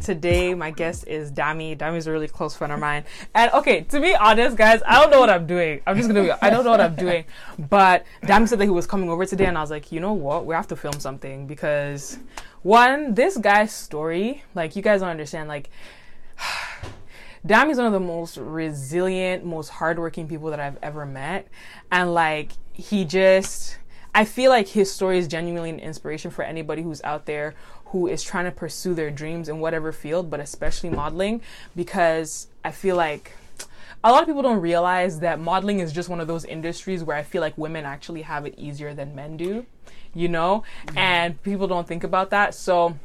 Today, my guest is Dami. Is a really close friend of mine. And okay, to be honest, guys, I don't know what I'm doing. I'm just gonna be, I don't know what I'm doing. But Dami said that he was coming over today, and I was like, you know what? We have to film something because, one, this guy's story, like, you guys don't understand, like, Dami's one of the most resilient, most hardworking people that I've ever met. And like, he just, I feel like his story is genuinely an inspiration for anybody who's out there who is trying to pursue their dreams in whatever field, but especially modeling, because I feel like a lot of people don't realize that modeling is just one of those industries where I feel like women actually have it easier than men do, you know? Mm-hmm. And people don't think about that. So,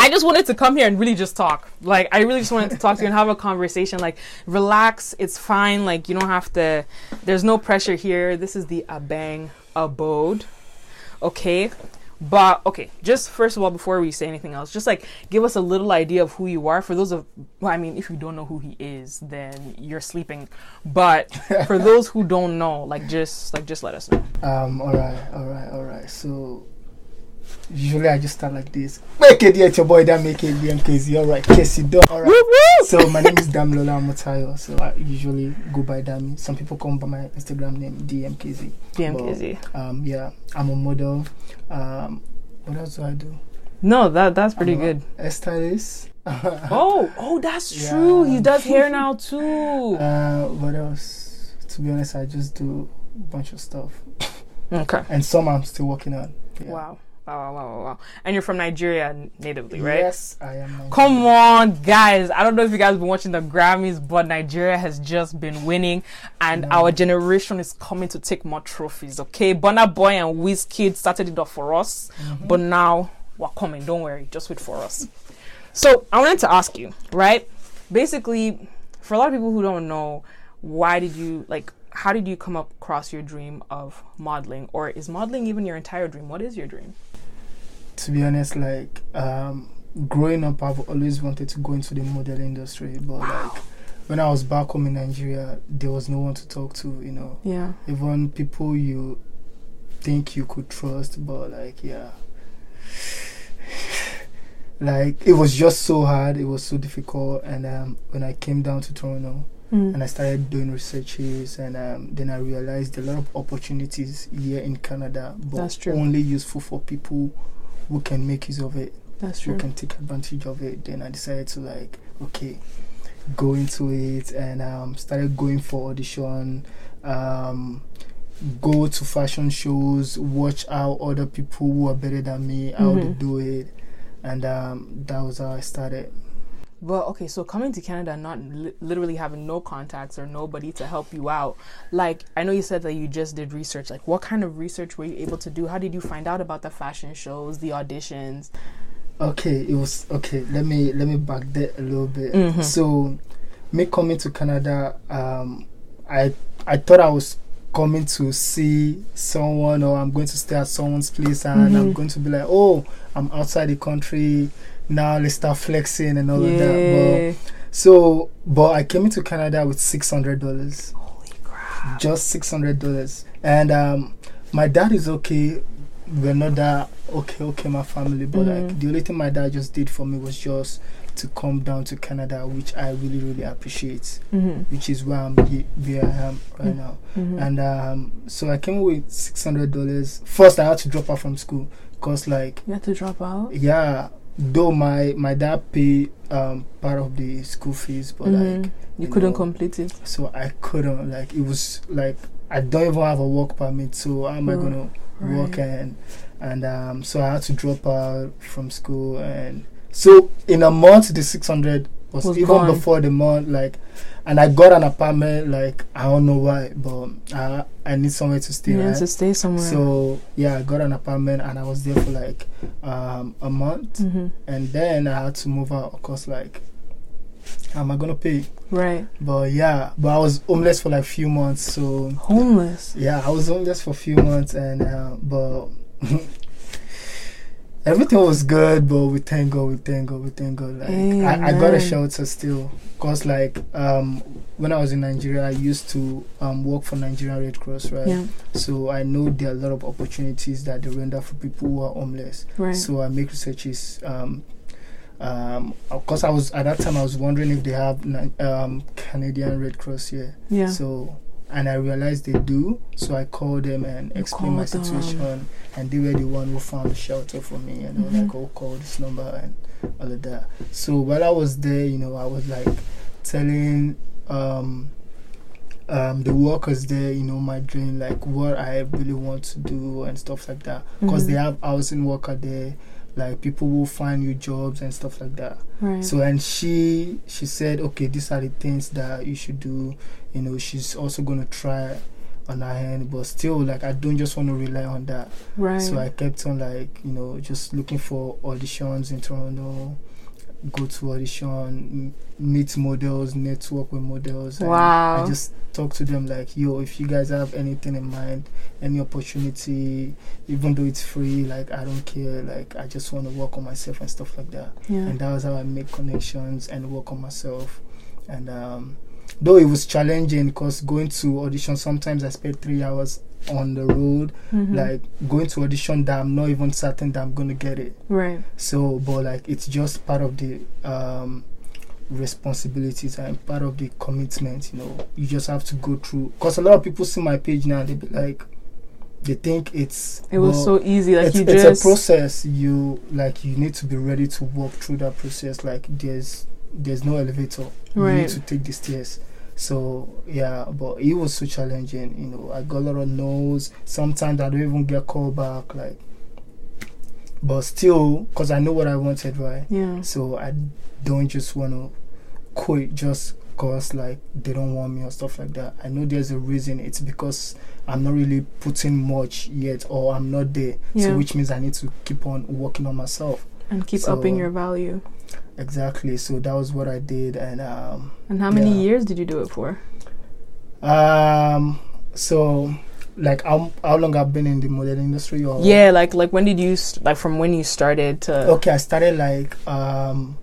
I just wanted to come here and really just talk. Like, I really just wanted to talk to you and have a conversation. Like, relax. It's fine. Like, you don't have to, there's no pressure here. This is the Abang abode. Okay. But okay, just first of all, before we say anything else, just like give us a little idea of who you are. For those of, well, I mean, if you don't know who he is, then you're sleeping. But for those who don't know, like just like just let us know. Um. All right. All right. All right. So Usually I just start like this. Make it yet your boy that make it DMKZ. Alright, Casey done. Alright. So my name is Damilola Motayo. So I usually go by Dami. Some people come by my Instagram name DMKZ. DMKZ. But, um yeah, I'm a model. Um what else do I do? No, that that's pretty good. A stylist. oh, oh, that's yeah. true. He does hair now too. Uh, what else? To be honest, I just do a bunch of stuff. Okay. And some I'm still working on. Yeah. Wow. Wow, wow, wow, wow. And you're from Nigeria natively, right? Yes, I am. Nigerian. Come on, guys. I don't know if you guys have been watching the Grammys, but Nigeria has just been winning, and no. our generation is coming to take more trophies, okay? Burna Boy and Wizkid started it off for us, mm-hmm. but now we're coming. Don't worry. Just wait for us. So, I wanted to ask you, right? Basically, for a lot of people who don't know, why did you, like, how did you come across your dream of modeling? Or is modeling even your entire dream? What is your dream? To be honest, like um, growing up, I've always wanted to go into the model industry, but wow. like when I was back home in Nigeria, there was no one to talk to. You know, yeah, even people you think you could trust, but like yeah. like it was just so hard it was so difficult and um, when i came down to toronto mm. and i started doing researches and um, then i realized a lot of opportunities here in canada but only useful for people who can make use of it. That's true. Who can take advantage of it. Then I decided to like, okay, go into it and um, started going for audition. Um, go to fashion shows, watch how other people who are better than me how mm-hmm. they do it, and um, that was how I started. But okay, so coming to Canada, not li- literally having no contacts or nobody to help you out. Like I know you said that you just did research. Like what kind of research were you able to do? How did you find out about the fashion shows, the auditions? Okay, it was okay. Let me let me back that a little bit. Mm-hmm. So, me coming to Canada, um, I I thought I was coming to see someone or I'm going to stay at someone's place and mm-hmm. I'm going to be like, oh, I'm outside the country now let's start flexing and all yeah. of that. But, so, but I came into Canada with six hundred dollars. Holy crap! Just six hundred dollars, and um, my dad is okay. We're not that okay, okay, my family, but mm-hmm. like the only thing my dad just did for me was just to come down to Canada, which I really, really appreciate, mm-hmm. which is where I'm where I am right mm-hmm. now. And um, so I came with six hundred dollars. First, I had to drop out from school because, like, you had to drop out. Yeah, though my my dad pay um, part of the school fees, but mm-hmm. like you, you couldn't know, complete it. So I couldn't. Like it was like I don't even have a work permit. So how am I gonna right. work and and um, so I had to drop out from school and so in a month the six hundred was, was, even gone. before the month like and I got an apartment. Like I don't know why, but I I need somewhere to stay. You right? to stay somewhere. So yeah, I got an apartment and I was there for like um, a month, mm-hmm. and then I had to move out. Of course, like how am I gonna pay? Right. But yeah, but I was homeless for like a few months. So homeless. Yeah, I was homeless for a few months, and uh, but everything was good, but we thank God, we thank God, we thank God. Like I, I got a shelter still, cause like um when I was in Nigeria, I used to um work for Nigerian Red Cross, right? Yeah. So I know there are a lot of opportunities that they render for people who are homeless. Right. So I make researches. Um, um, of course, I was at that time I was wondering if they have um Canadian Red Cross here. yeah. So and I realized they do. So I called them and You explained my called them. situation, and they were the one who found the shelter for me. And they were Mhm. like, "Oh, call this number and all of that." So while I was there, you know, I was like telling um, um, the workers there, you know, my dream, like what I really want to do and stuff like that. Because Mhm. they have housing worker there, like people will find you jobs and stuff like that. right. So and she she said, okay, these are the things that you should do. You know, she's also gonna try on her hand, but still, like I don't just want to rely on that. right. So I kept on like you know just looking for auditions in Toronto, go to audition, m- meet models, network with models. and Wow. I just talk to them like, yo, if you guys have anything in mind, any opportunity, even though it's free, like I don't care. Like I just want to work on myself and stuff like that yeah. and that was how I make connections and work on myself. And um, though it was challenging, because going to audition sometimes I spent three hours on the road, Mhm. like going to audition that I'm not even certain that I'm gonna get it. right. So, but like it's just part of the um, responsibilities and part of the commitment. You know, you just have to go through. Because a lot of people see my page now, they be like, they think it's It was well, so easy. Like it's, you it's just a process you like you need to be ready to walk through that process like there's there's no elevator Right. you need to take the stairs so yeah but it was so challenging you know. I got a lot of no's. Sometimes i don't even get called back like but still because i know what i wanted right? Yeah. so i don't just want to quit just because like they don't want me or stuff like that. I know there's a reason. It's because i'm not really putting much yet or i'm not there. Yeah. so which means i need to keep on working on myself And keep So- upping your value. exactly so that was what i did and um And how many Yeah. years did you do it for? um so like how, how long i've been in the model industry or Yeah, like like when did you st- like from when you started to okay i started like um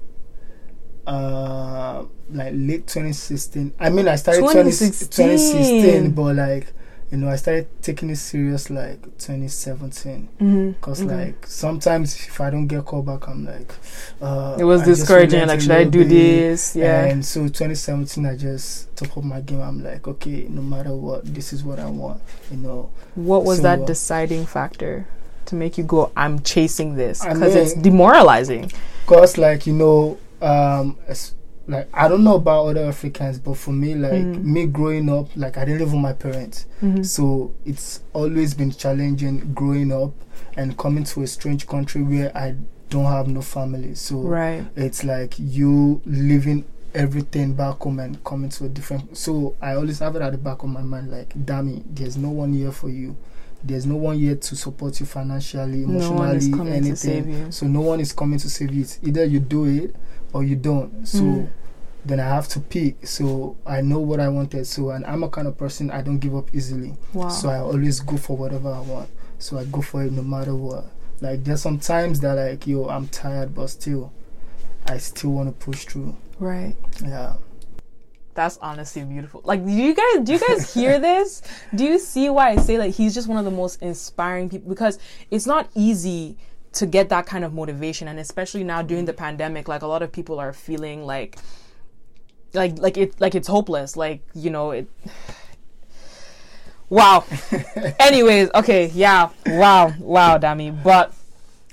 uh like late 2016 i mean i started 20, 2016. 2016 but like you know i started taking it serious like 2017 Mhm, because okay. like sometimes if i don't get called back i'm like uh it was I discouraging. Like, should I do bit. this? Yeah. and so 2017 i just top up my game i'm like okay no matter what this is what i want you know what was so- that deciding factor to make you go? I'm chasing this I because it's demoralizing. Cause like you know, um, like I don't know about other Africans, but for me, like Mm. me growing up, like I didn't live with my parents, Mhm. so it's always been challenging growing up and coming to a strange country where I don't have no family. So Right. it's like you living everything back home and coming to a different. So I always have it at the back of my mind, like, damn it, there's no one here for you. There's no one here to support you financially, No emotionally, coming anything. you. So no one is coming to save you. It's either you do it or you don't. So Mm. then I have to pick. So I know what I wanted. So and I'm a kind of person I don't give up easily. Wow. So I always go for whatever I want. So I go for it no matter what. Like there's some times that like yo I'm tired, but still I still want to push through. right. Yeah. That's honestly beautiful. Like, do you guys do you guys hear this? Do you see why I say like he's just one of the most inspiring people because it's not easy to get that kind of motivation and especially now during the pandemic like a lot of people are feeling like like like it like it's hopeless like you know it wow anyways okay yeah wow wow Dami but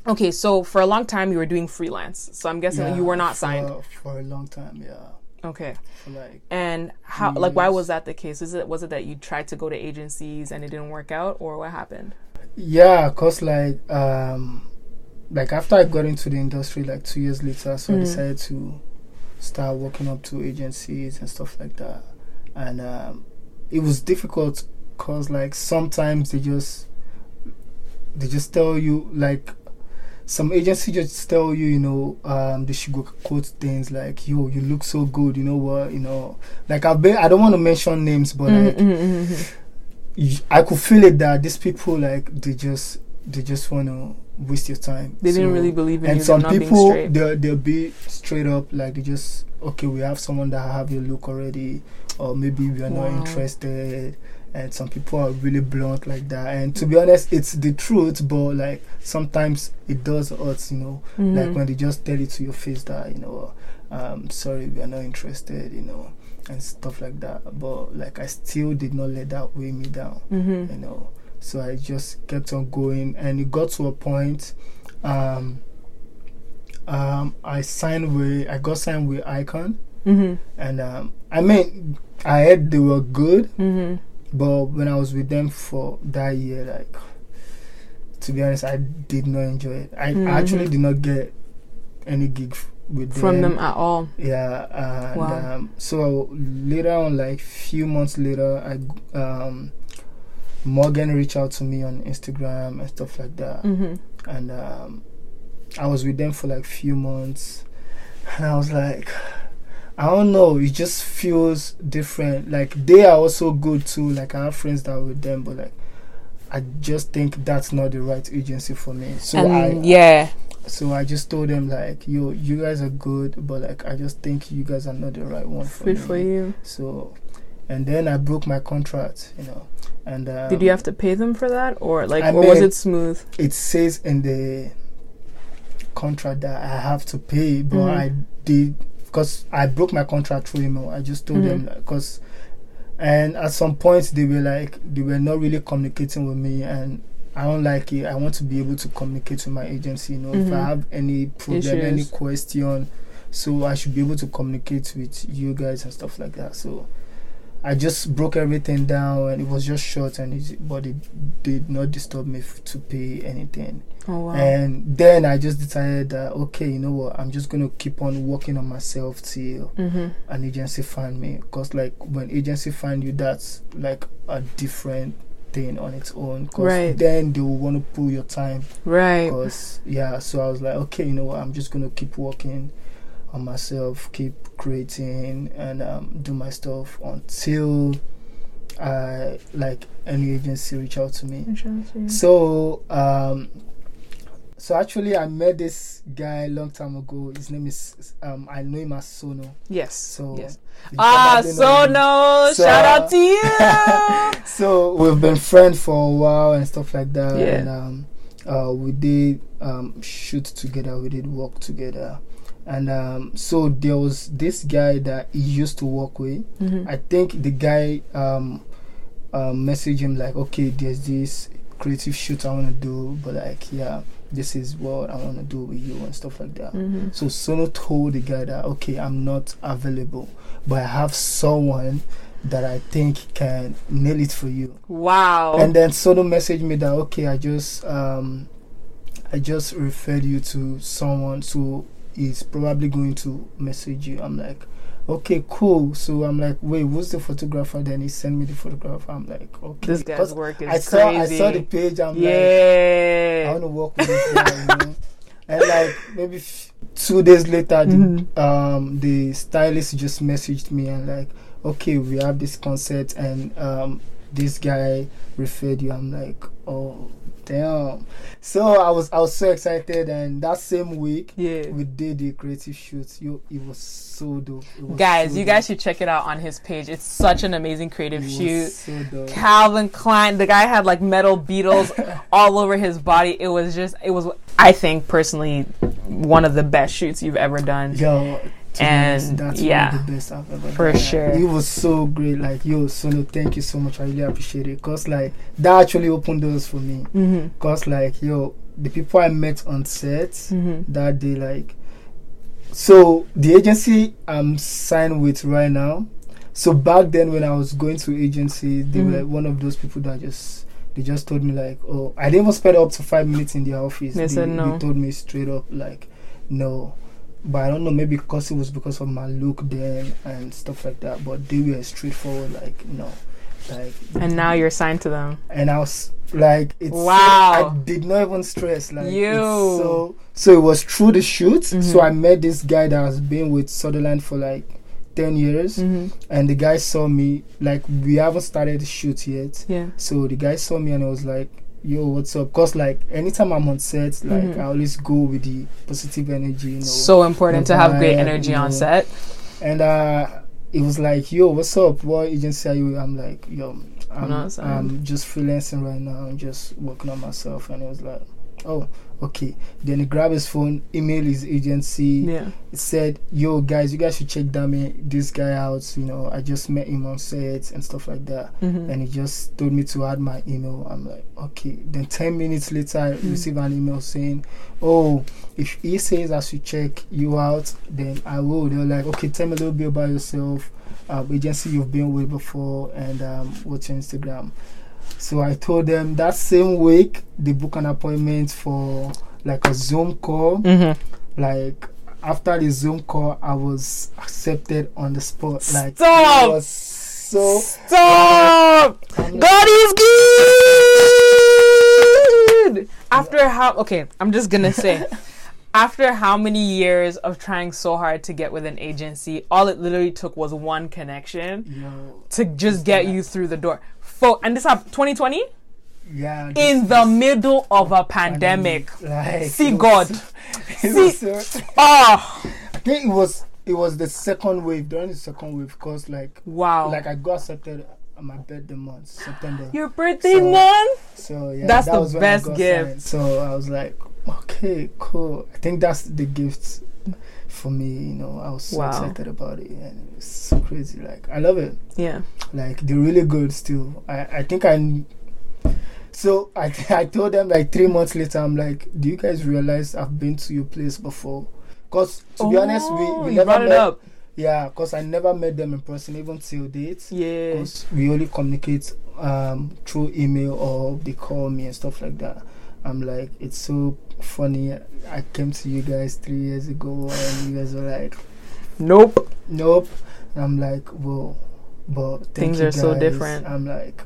okay so for a long time you were doing freelance so i'm guessing yeah you were not for, signed for a long time. Yeah. okay like and how like why was that the case? Is it was it that you tried to go to agencies and it didn't work out or what happened? Yeah, cause like um, like after I got into the industry, like two years later, so I Mm. decided to start working up to agencies and stuff like that, and um, it was difficult, cause like sometimes they just they just tell you like some agency just tell you, you know, um, they should go quote things like, "Yo, you look so good," you know what, you know, like I've been. I don't want to mention names, but like Mm-hmm, y- I could feel it that these people like they just they just want to waste your time. They didn't really believe in and you. some not being people they'll, they'll be straight up like they just okay we have someone that have your look already or maybe we are not interested and some people are really blunt like that and to be honest it's the truth but like sometimes it does hurt you know Mhm. like when they just tell it to your face that you know um sorry we are not interested you know and stuff like that but like i still did not let that weigh me down Mhm. you know so i just kept on going and it got to a point um um i signed with i got signed with icon Mhm. and um i mean i heard they were good Mhm. but when i was with them for that year like to be honest i did not enjoy it i Mhm. actually did not get any gig with From them at all. yeah, and Wow. um, so later on, like few months later, I um, Morgan reached out to me on Instagram and stuff like that, Mhm. and um, I was with them for like few months, and I was like, I don't know, it just feels different. Like they are also good too. Like I have friends that are with them, but like. I just think that's not the right agency for me. So and I yeah, so I just told them like, yo, you guys are good, but like I just think you guys are not the right one for good me. for you. So, and then I broke my contract, you know, and um, Did you have to pay them for that, or like, I or was it smooth? It says in the contract that I have to pay, but Mhm. I did because I broke my contract through email. I just told them Mhm. because, and at some point they were like they were not really communicating with me and. I don't like it. I want to be able to communicate with my agency. You know, if I Mhm. have any problem, any question, so I should be able to communicate with you guys and stuff like that. So I just broke everything down, and it was just short, and it, but it did not disturb me f- to pay anything. Oh wow. And then I just decided that okay, you know what, I'm just gonna keep on working on myself till Mhm. an agency find me. Cause like when agency find you, that's like a different thing on its own. Cause Right. then they will want to pull your time. Right. Cause yeah, so I was like, okay, you know what, I'm just gonna keep working on myself, keep creating, and um, do my stuff until I like any agency reach out to me. Interesting. So um, so actually, I met this guy a long time ago. His name is um, I know him as Sono. yes. So yes. Ah, know so Shout out to you. so we've been friends for a while and stuff like that. Yeah. And um, uh, we did um, shoot together. We did work together. And um, so there was this guy that he used to work with. Mhm. I think the guy um, um, messaged him like, okay, there's this creative shoot I want to do, but like, yeah, this is what I want to do with you and stuff like that. Mhm. So Sono told the guy that okay, I'm not available, but I have someone that I think can nail it for you. Wow. And then Sono messaged me that okay, I just um, I just referred you to someone, so he's probably going to message you. I'm like, okay, cool. So I'm like, wait, who's the photographer? Then he sent me the photographer. I'm like, okay, this guy's work is I saw crazy. I saw the page. I'm like. I want to work with this guy, you know. And like maybe f- two days later, the, Mhm. um, the stylist just messaged me and like, okay, we have this concert and um, this guy referred you. I'm like, oh, damn. So I was I was so excited, and that same week yeah. we did the creative shoot. Yo, it was so dope. It was Guys, so you guys dope. should check it out on his page. It's such an amazing creative It shoot. So. Calvin Klein, the guy had like metal beetles all over his body. It was just, it was, I think personally, one of the best shoots you've ever done. Yo, And, that's yeah, one of the best I've ever for done. sure. It was so great. Like, yo, Sono, thank you so much. I really appreciate it. Cause like that actually opened doors for me. Mm-hmm. Cause like, yo, the people I met on set Mm-hmm. that day, like, so the agency I'm signed with right now. So back then when I was going to agency, they Mhm. were like one of those people that just they just told me like, oh, I didn't even spend up to five minutes in their office. They said no. They told me straight up like, no. But I don't know, maybe because it was because of my look then and stuff like that. But they were straightforward, like, no, like. And now you're signed to them. And I was like, it's so- Wow. I did not even stress. Like, You. so so it was through the shoot. Mhm. So I met this guy that has been with Sutherland for like ten years, Mm-hmm. and the guy saw me. Like we haven't started the shoot yet. Yeah. So the guy saw me and I was like, yo, what's up? Cause like anytime I'm on set, like Mhm. I always go with the positive energy, you know. So important to have great energy you on set. and uh, it was like, yo, what's up? What agency are you? I'm like, yo, I'm, know I'm? I'm just freelancing right now. I'm just working on myself. And it was like, oh, okay. Then he grabbed his phone, email his agency. Yeah. Said, yo, guys, you guys should check that Dami, this guy out. You know, I just met him on set and stuff like that. Mhm. And he just told me to add my email. I'm like, okay. Then 10 minutes later, I Mm. receive an email saying, oh, if he says I should check you out, then I will. They're like, okay, tell me a little bit about yourself, uh, agency you've been with before, and um, what's your Instagram. So I told them that same week, they book an appointment for like a Zoom call. Mhm. Like, after the Zoom call, I was accepted on the spot. Like, Stop! so. Stop! Like, God is good. After how? Okay, I'm just gonna say. After how many years of trying so hard to get with an agency, all it literally took was one connection yo, to just get you through the door. Fo- and this happened 2020 yeah. in the middle of a pandemic. Like, See was God. was so- Oh, I think it was it was the second wave during the second wave because like wow. like I got accepted on my birthday month September. Your birthday So- month? So yeah, That's that the best gift. signed. So I was like, okay, cool. I think that's the gift for me. You know, I was so Wow. excited about it, and it's so crazy. Like I love it. Yeah. Like they're really good still. I I think I. So I I told them like three months later. I'm like, do you guys realize I've been to your place before? Cause to be honest, we, Oh, we you never it met. Yeah, cause I never met them in person even till date. Yeah. Cause we only communicate um, through email or they call me and stuff like that. I'm like, it's so funny. I came to you guys three years ago and you guys were like, Nope. nope. And I'm like, whoa, but Things are so different. I'm like,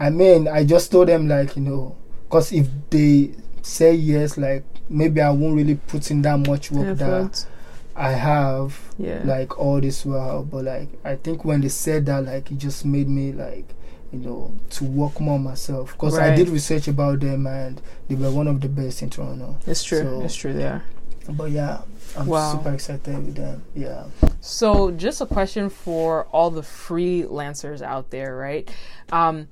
I mean, I just told them like, you know, cause if they say yes, like maybe I won't really put in that much work that I have Yeah. like all this while but like i think when they said that like it just made me like you know to work more myself because i did research about them and they were one of the best in toronto it's true. so- it's true. They are. but yeah i'm Wow. super excited with them yeah So, just a question for all the freelancers out there, right? Um,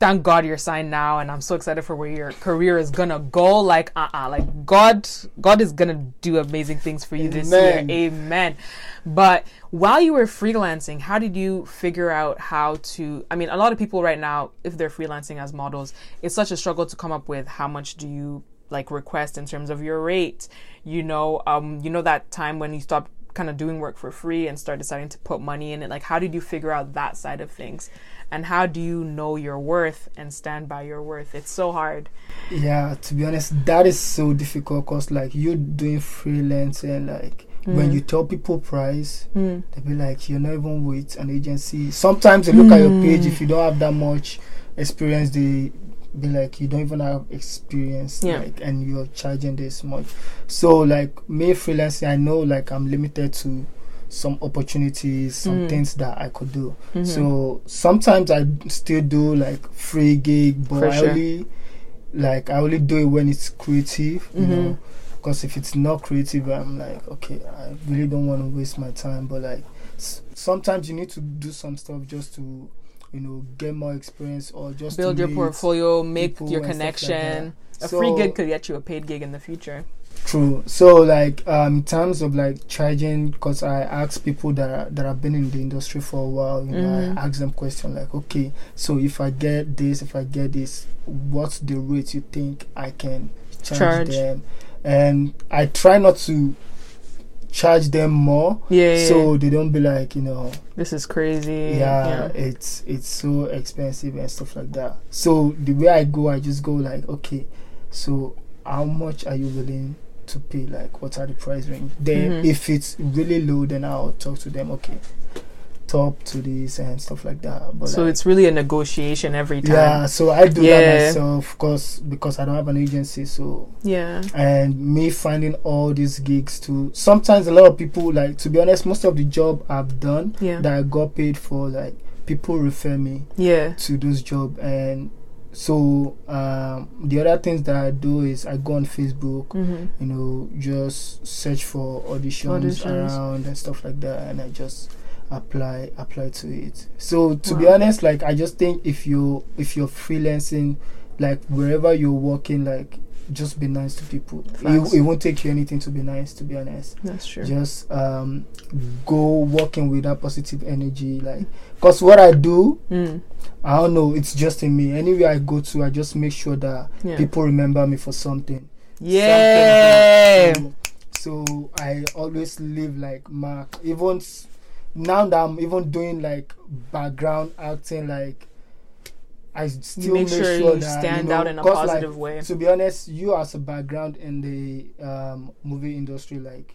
thank God you're signed now, and I'm so excited for where your career is gonna go. Like, uh, uh like God, God is gonna do amazing things for you this year. Amen. Amen. But while you were freelancing, how did you figure out how to? I mean, a lot of people right now, if they're freelancing as models, it's such a struggle to come up with how much do you like request in terms of your rate. You know, um, you know that time when you stopped kind of doing work for free and start deciding to put money in it. Like, how did you figure out that side of things? And how do you know your worth and stand by your worth? It's so hard. yeah to be honest that is so difficult because like you're doing freelance and like Mm. when you tell people price mm. they'll be like you're not even with an agency sometimes they look at your page mm. if you don't have that much experience they be like you don't even have experience Yeah. like and you're charging this much so like me freelancing i know like i'm limited to some opportunities some Mm. things that i could do Mhm. so sometimes i still do like free gig but For i sure. only like i only do it when it's creative you Mhm. know because if it's not creative i'm like okay i really don't want to waste my time but like s- sometimes you need to do some stuff just to you know get more experience or just Build your portfolio, make your like connection. that. a free gig could get you a paid gig in the future. True. So like um in terms of like charging, because I ask people that are, that have been in the industry for a while, you know, Mhm. I ask them question like, okay, so if I get this, if I get this, what's the rate you think I can charge, Charge. them? And I try not to charge them more, Yeah. yeah, so yeah. they don't be like, you know, this is crazy. yeah, it's it's so expensive and stuff like that. So the way I go, I just go like, okay, so how much are you willing to pay? Like, what are the price range? Then Mhm. if it's really low, then I'll talk to them. Okay, top to this and stuff like that. But So like, it's really a negotiation every time. yeah, so I do Yeah. that myself, cause because I don't have an agency, so Yeah. and me finding all these gigs too. Sometimes a lot of people like to be honest, most of the job I've done Yeah. that I got paid for, like people refer me Yeah. to those job and so um, the other things that I do is I go on Facebook, Mm-hmm. you know, just search for auditions, Auditions. around and stuff like that, and I just apply apply to it. So to be honest, like I just think if you if you're freelancing, like wherever you're working, like just be nice to people. It, it won't take you anything to be nice. To be honest, That's true. just um, go working with that positive energy, like because what I do. Mm. I don't know. It's just in me. Anywhere I go to, I just make sure that Yeah. people remember me for something. Yeah. Something. So, so I always live like Mark. Even s- now that I'm even doing like background acting, like I still make sure you that, stand know, out in a 'cause, like, positive way. To be honest, you as a background in the um, movie industry, like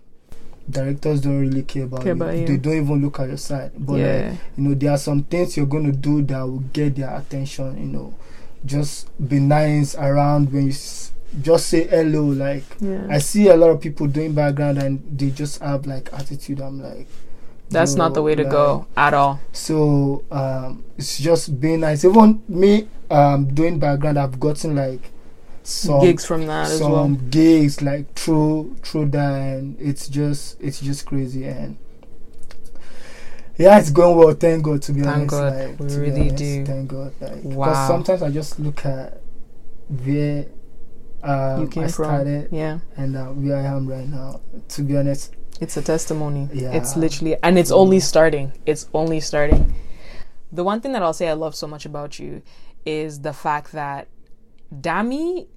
directors don't really care about, Care you. about you. They don't even look at your side. But like, you know there are some things you're going to do that will get their attention you know just be nice around when you s- just say hello like yeah. i see a lot of people doing background and they just have like attitude i'm like That's not the way to like, go at all. so um it's just being nice even me um doing background i've gotten like some Gigs from that as some well. gigs like through through that and it's just it's just crazy and yeah it's going well thank god to be Thank honest God, like, we to be really honest, do. thank god like Wow. because sometimes i just look at where um, You came i from. started Yeah. and uh, where i am right now to be honest It's a testimony. Yeah. It's literally, and it's only starting. It's only starting. The one thing that I'll say I love so much about you is the fact that Dami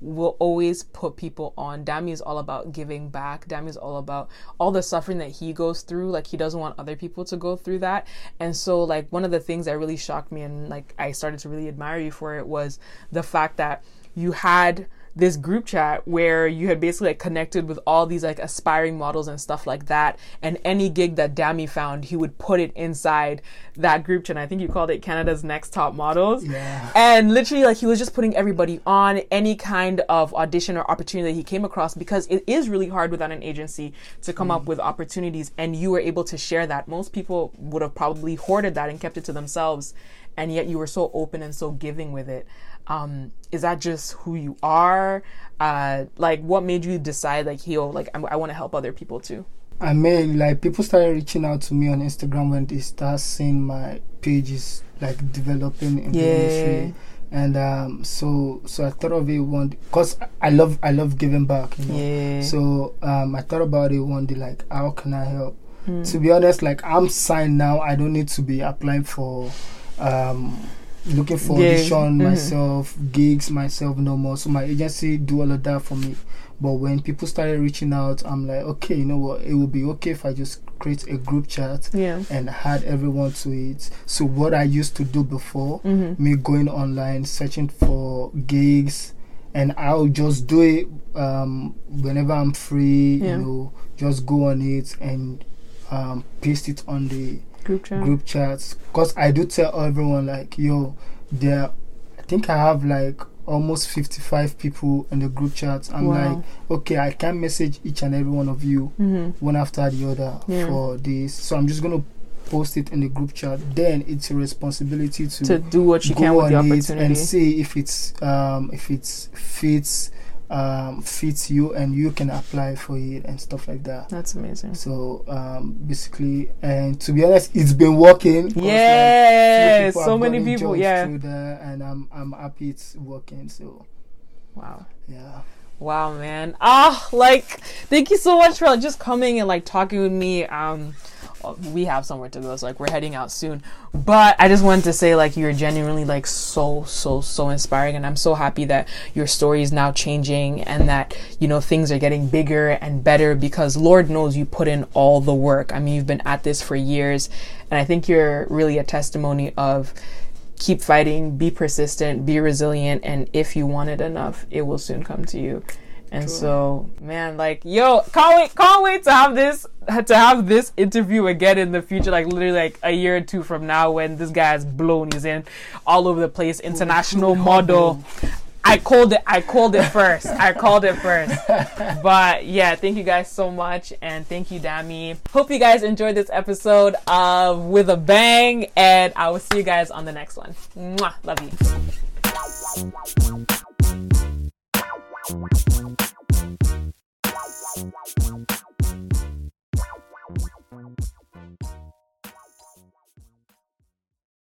will always put people on. Dami is all about giving back. Dami is all about all the suffering that he goes through. Like he doesn't want other people to go through that. And so like one of the things that really shocked me and like I started to really admire you for it was the fact that you had this group chat where you had basically like connected with all these like aspiring models and stuff like that and any gig that Dami found he would put it inside that group chat. I think you called it Canada's next top models. Yeah. And literally like he was just putting everybody on any kind of audition or opportunity that he came across because it is really hard without an agency to come up mm. with opportunities and you were able to share that. Most people would have probably hoarded that and kept it to themselves and yet you were so open and so giving with it um, is that just who you are uh, like what made you decide like yo like I'm, i want to help other people too I mean, like people started reaching out to me on Instagram when they start seeing my pages like developing in the industry, and um, so so I thought of it one because I love I love giving back, you know. yeah So um, I thought about it one day, like how can I help? Hmm. To be honest, like I'm signed now, I don't need to be applying for. Um, looking for Gig, audition mhm. myself gigs myself no more so my agency do all of that for me but when people started reaching out, I'm like, okay, you know what? It would be okay if I just create a group chat yeah and add everyone to it. So what I used to do before, mm-hmm. me going online searching for gigs, and I'll just do it um, whenever I'm free. Yeah. You know, just go on it and um, paste it on the group chat group chats. Cause I do tell everyone like, yo, there. I think I have like almost 55 people in the group chat. I'm Wow. like, okay, I can message each and every one of you mm-hmm. one after the other Yeah. for this. So I'm just gonna post it in the group chat. Then it's a responsibility to, to do what you can with the opportunity and see if it's um if it's fits um fits you and you can apply for it and stuff like that. that's amazing So um basically and to be honest it's been working. like, yeah people so many people yeah there and I'm I'm happy it's working so wow yeah. Wow, man. Ah, like, thank you so much for like, just coming and like talking with me. Um, oh, we have somewhere to go, so like we're heading out soon. But I just wanted to say like you're genuinely like so so so inspiring, and I'm so happy that your story is now changing and that you know things are getting bigger and better because Lord knows you put in all the work. I mean, you've been at this for years, and I think you're really a testimony of keep fighting, be persistent, be resilient, and if you want it enough, it will soon come to you. And True. so, man, like, yo, can't wait, can't wait to have this, to have this interview again in the future, like literally like a year or two from now, when this guy is blown, he's in all over the place, international model. I called it. I called it first. I called it first. But yeah, thank you guys so much, and thank you, Dami. Hope you guys enjoyed this episode of With a Bang, and I will see you guys on the next one. Mwah, love you. Thank